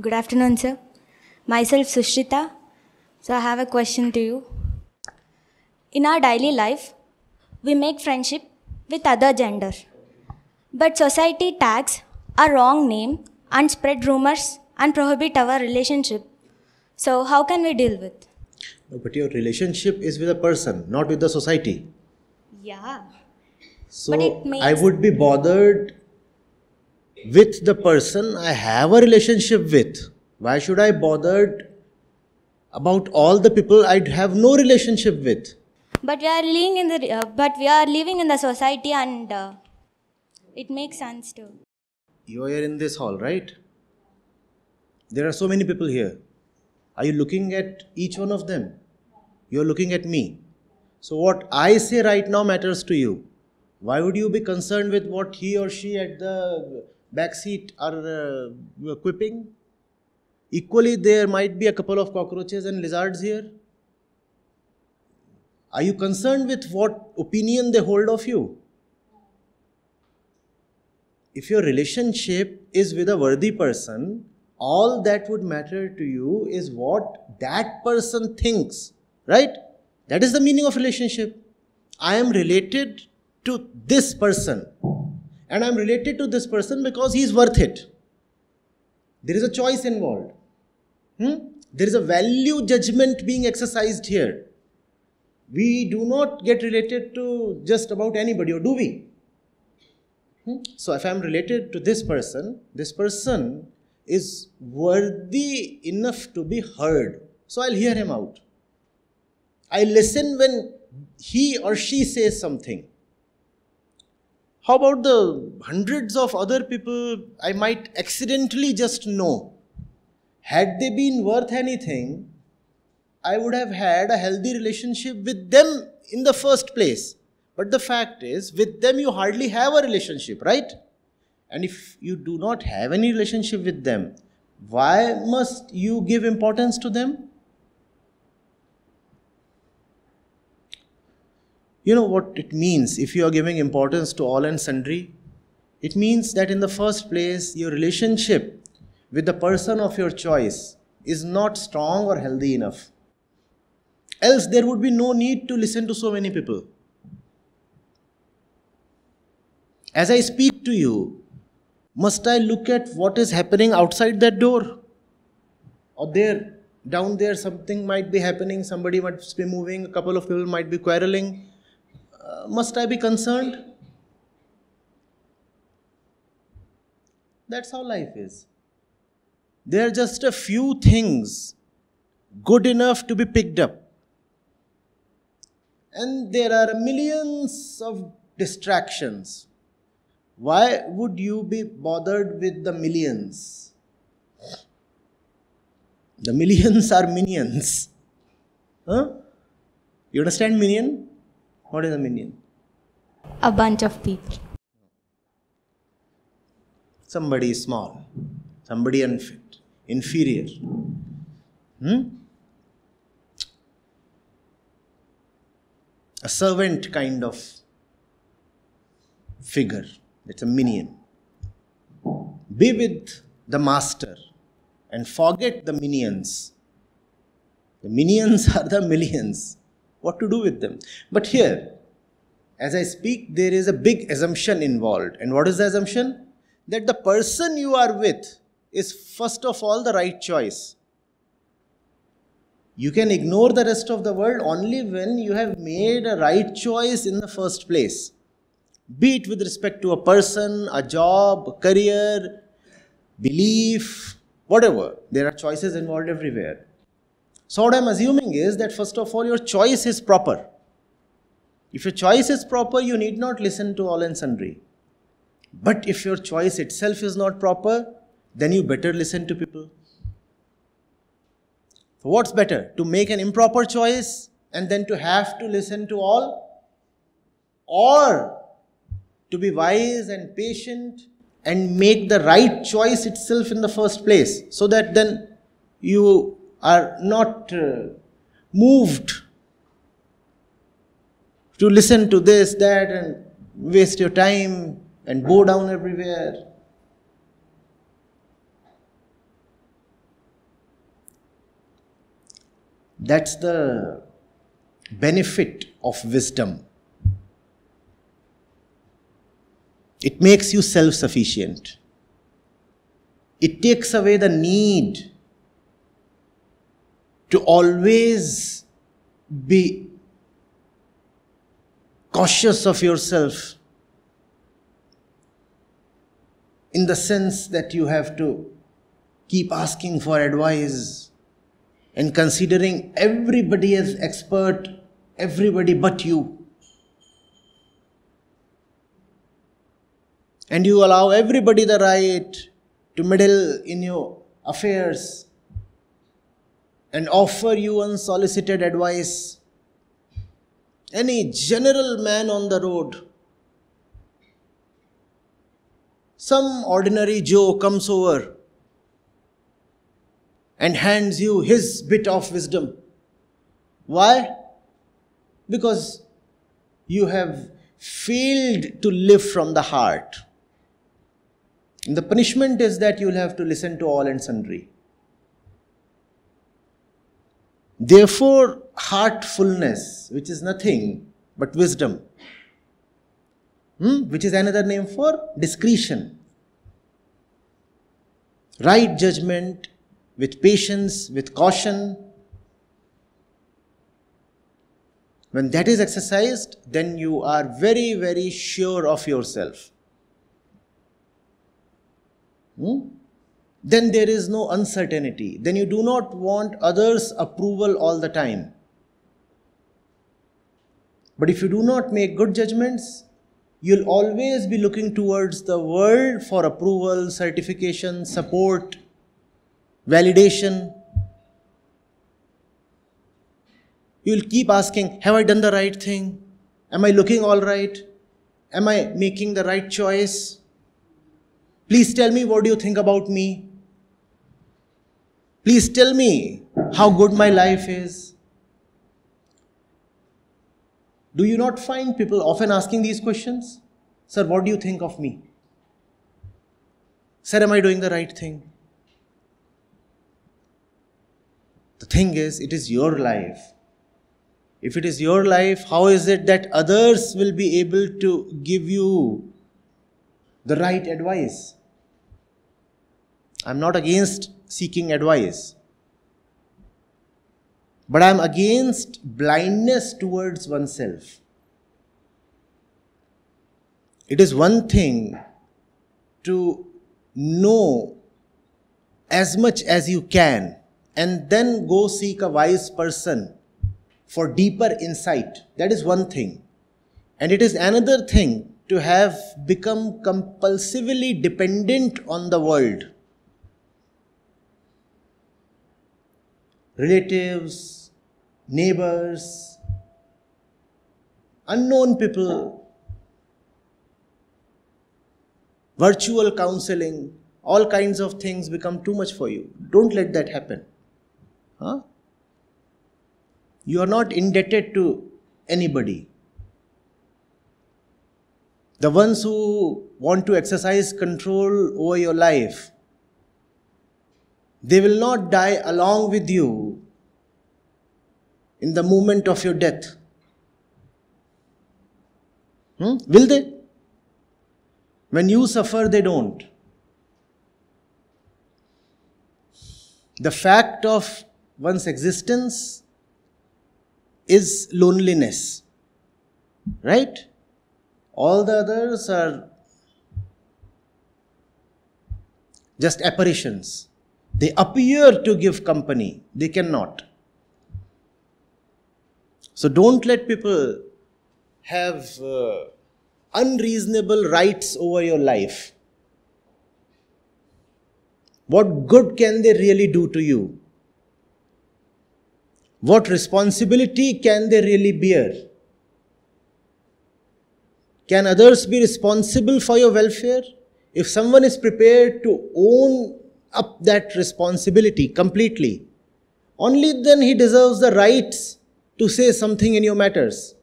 Good afternoon, sir. Myself Sushrita. So I have a question to you. In our daily life, we make friendship with other gender. But society tags a wrong name and spread rumors and prohibit our relationship. So how can we deal with? No, but your relationship is with a person, not with the society. Yeah. So But it makes- I would be bothered with the person I have a relationship with. Why should I bothered about all the people I'd have no relationship with? But we are living in the uh, but we are living in the society and uh, it makes sense too. You are in this hall, right? There are so many people here. Are you looking at each one of them? You're looking at me. So, what I say right now matters to you. Why would you be concerned with what he or she at the back seat are uh, quipping? Equally, there might be a couple of cockroaches and lizards here. Are you concerned with what opinion they hold of you? if your relationship is with a worthy person, all that would matter to you is what that person thinks, right? That is the meaning of relationship. I am related to this person, and I am related to this person because he is worth it. There is a choice involved. Hmm? There is a value judgment being exercised here. We do not get related to just about anybody, or do we? Hmm? So if I'm related to this person, this person is worthy enough to be heard. So I'll hear him out. I listen when he or she says something. How about the hundreds of other people I might accidentally just know? Had they been worth anything, I would have had a healthy relationship with them in the first place. But the fact is, with them you hardly have a relationship, right? And if you do not have any relationship with them, why must you give importance to them? You know what it means if you are giving importance to all and sundry? It means that in the first place, your relationship with the person of your choice is not strong or healthy enough. Else, there would be no need to listen to so many people. As I speak to you, must I look at what is happening outside that door? Or there, down there, something might be happening, somebody might be moving, a couple of people might be quarreling. Uh, must I be concerned? That's how life is. There are just a few things good enough to be picked up. And there are millions of distractions. Why would you be bothered with the millions? The millions are minions. Huh? You understand minion? What is a minion? A bunch of people. Somebody small, somebody unfit, inferior. Hmm? A servant kind of figure. It's a minion. Be with the master and forget the minions. The minions are the millions. What to do with them? But here, as I speak, there is a big assumption involved. And what is the assumption? That the person you are with is first of all the right choice. You can ignore the rest of the world only when you have made a right choice in the first place. Be it with respect to a person, a job, a career, belief, whatever. There are choices involved everywhere. So, what I'm assuming is that first of all, your choice is proper. If your choice is proper, you need not listen to all and sundry. But if your choice itself is not proper, then you better listen to people. So, what's better? To make an improper choice and then to have to listen to all? Or to be wise and patient and make the right choice itself in the first place so that then you are not uh, moved to listen to this, that, and waste your time and bow down everywhere. That's the benefit of wisdom. It makes you self sufficient. It takes away the need to always be cautious of yourself in the sense that you have to keep asking for advice and considering everybody as expert, everybody but you. And you allow everybody the right to meddle in your affairs and offer you unsolicited advice. Any general man on the road, some ordinary Joe comes over and hands you his bit of wisdom. Why? Because you have failed to live from the heart. And the punishment is that you'll have to listen to all and sundry. Therefore, heartfulness, which is nothing but wisdom, hmm, which is another name for discretion, right judgment with patience, with caution. When that is exercised, then you are very, very sure of yourself. Hmm? Then there is no uncertainty. Then you do not want others' approval all the time. But if you do not make good judgments, you'll always be looking towards the world for approval, certification, support, validation. You'll keep asking, Have I done the right thing? Am I looking all right? Am I making the right choice? Please tell me what do you think about me? Please tell me how good my life is. Do you not find people often asking these questions? Sir, what do you think of me? Sir, am I doing the right thing? The thing is, it is your life. If it is your life, how is it that others will be able to give you the right advice? I'm not against seeking advice, but I'm against blindness towards oneself. It is one thing to know as much as you can and then go seek a wise person for deeper insight. That is one thing. And it is another thing to have become compulsively dependent on the world. Relatives, neighbors, unknown people, virtual counseling, all kinds of things become too much for you. Don't let that happen. Huh? You are not indebted to anybody. The ones who want to exercise control over your life, they will not die along with you in the moment of your death. Hmm? Will they? When you suffer, they don't. The fact of one's existence is loneliness. Right? All the others are just apparitions. They appear to give company, they cannot. So don't let people have uh, unreasonable rights over your life. What good can they really do to you? What responsibility can they really bear? Can others be responsible for your welfare? If someone is prepared to own up that responsibility completely, only then he deserves the rights to say something in your matters.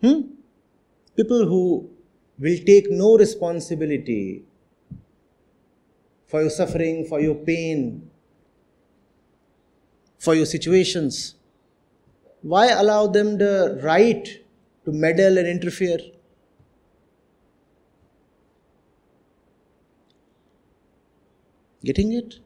Hmm? People who will take no responsibility for your suffering, for your pain, for your situations. Why allow them the right to meddle and interfere? Getting it?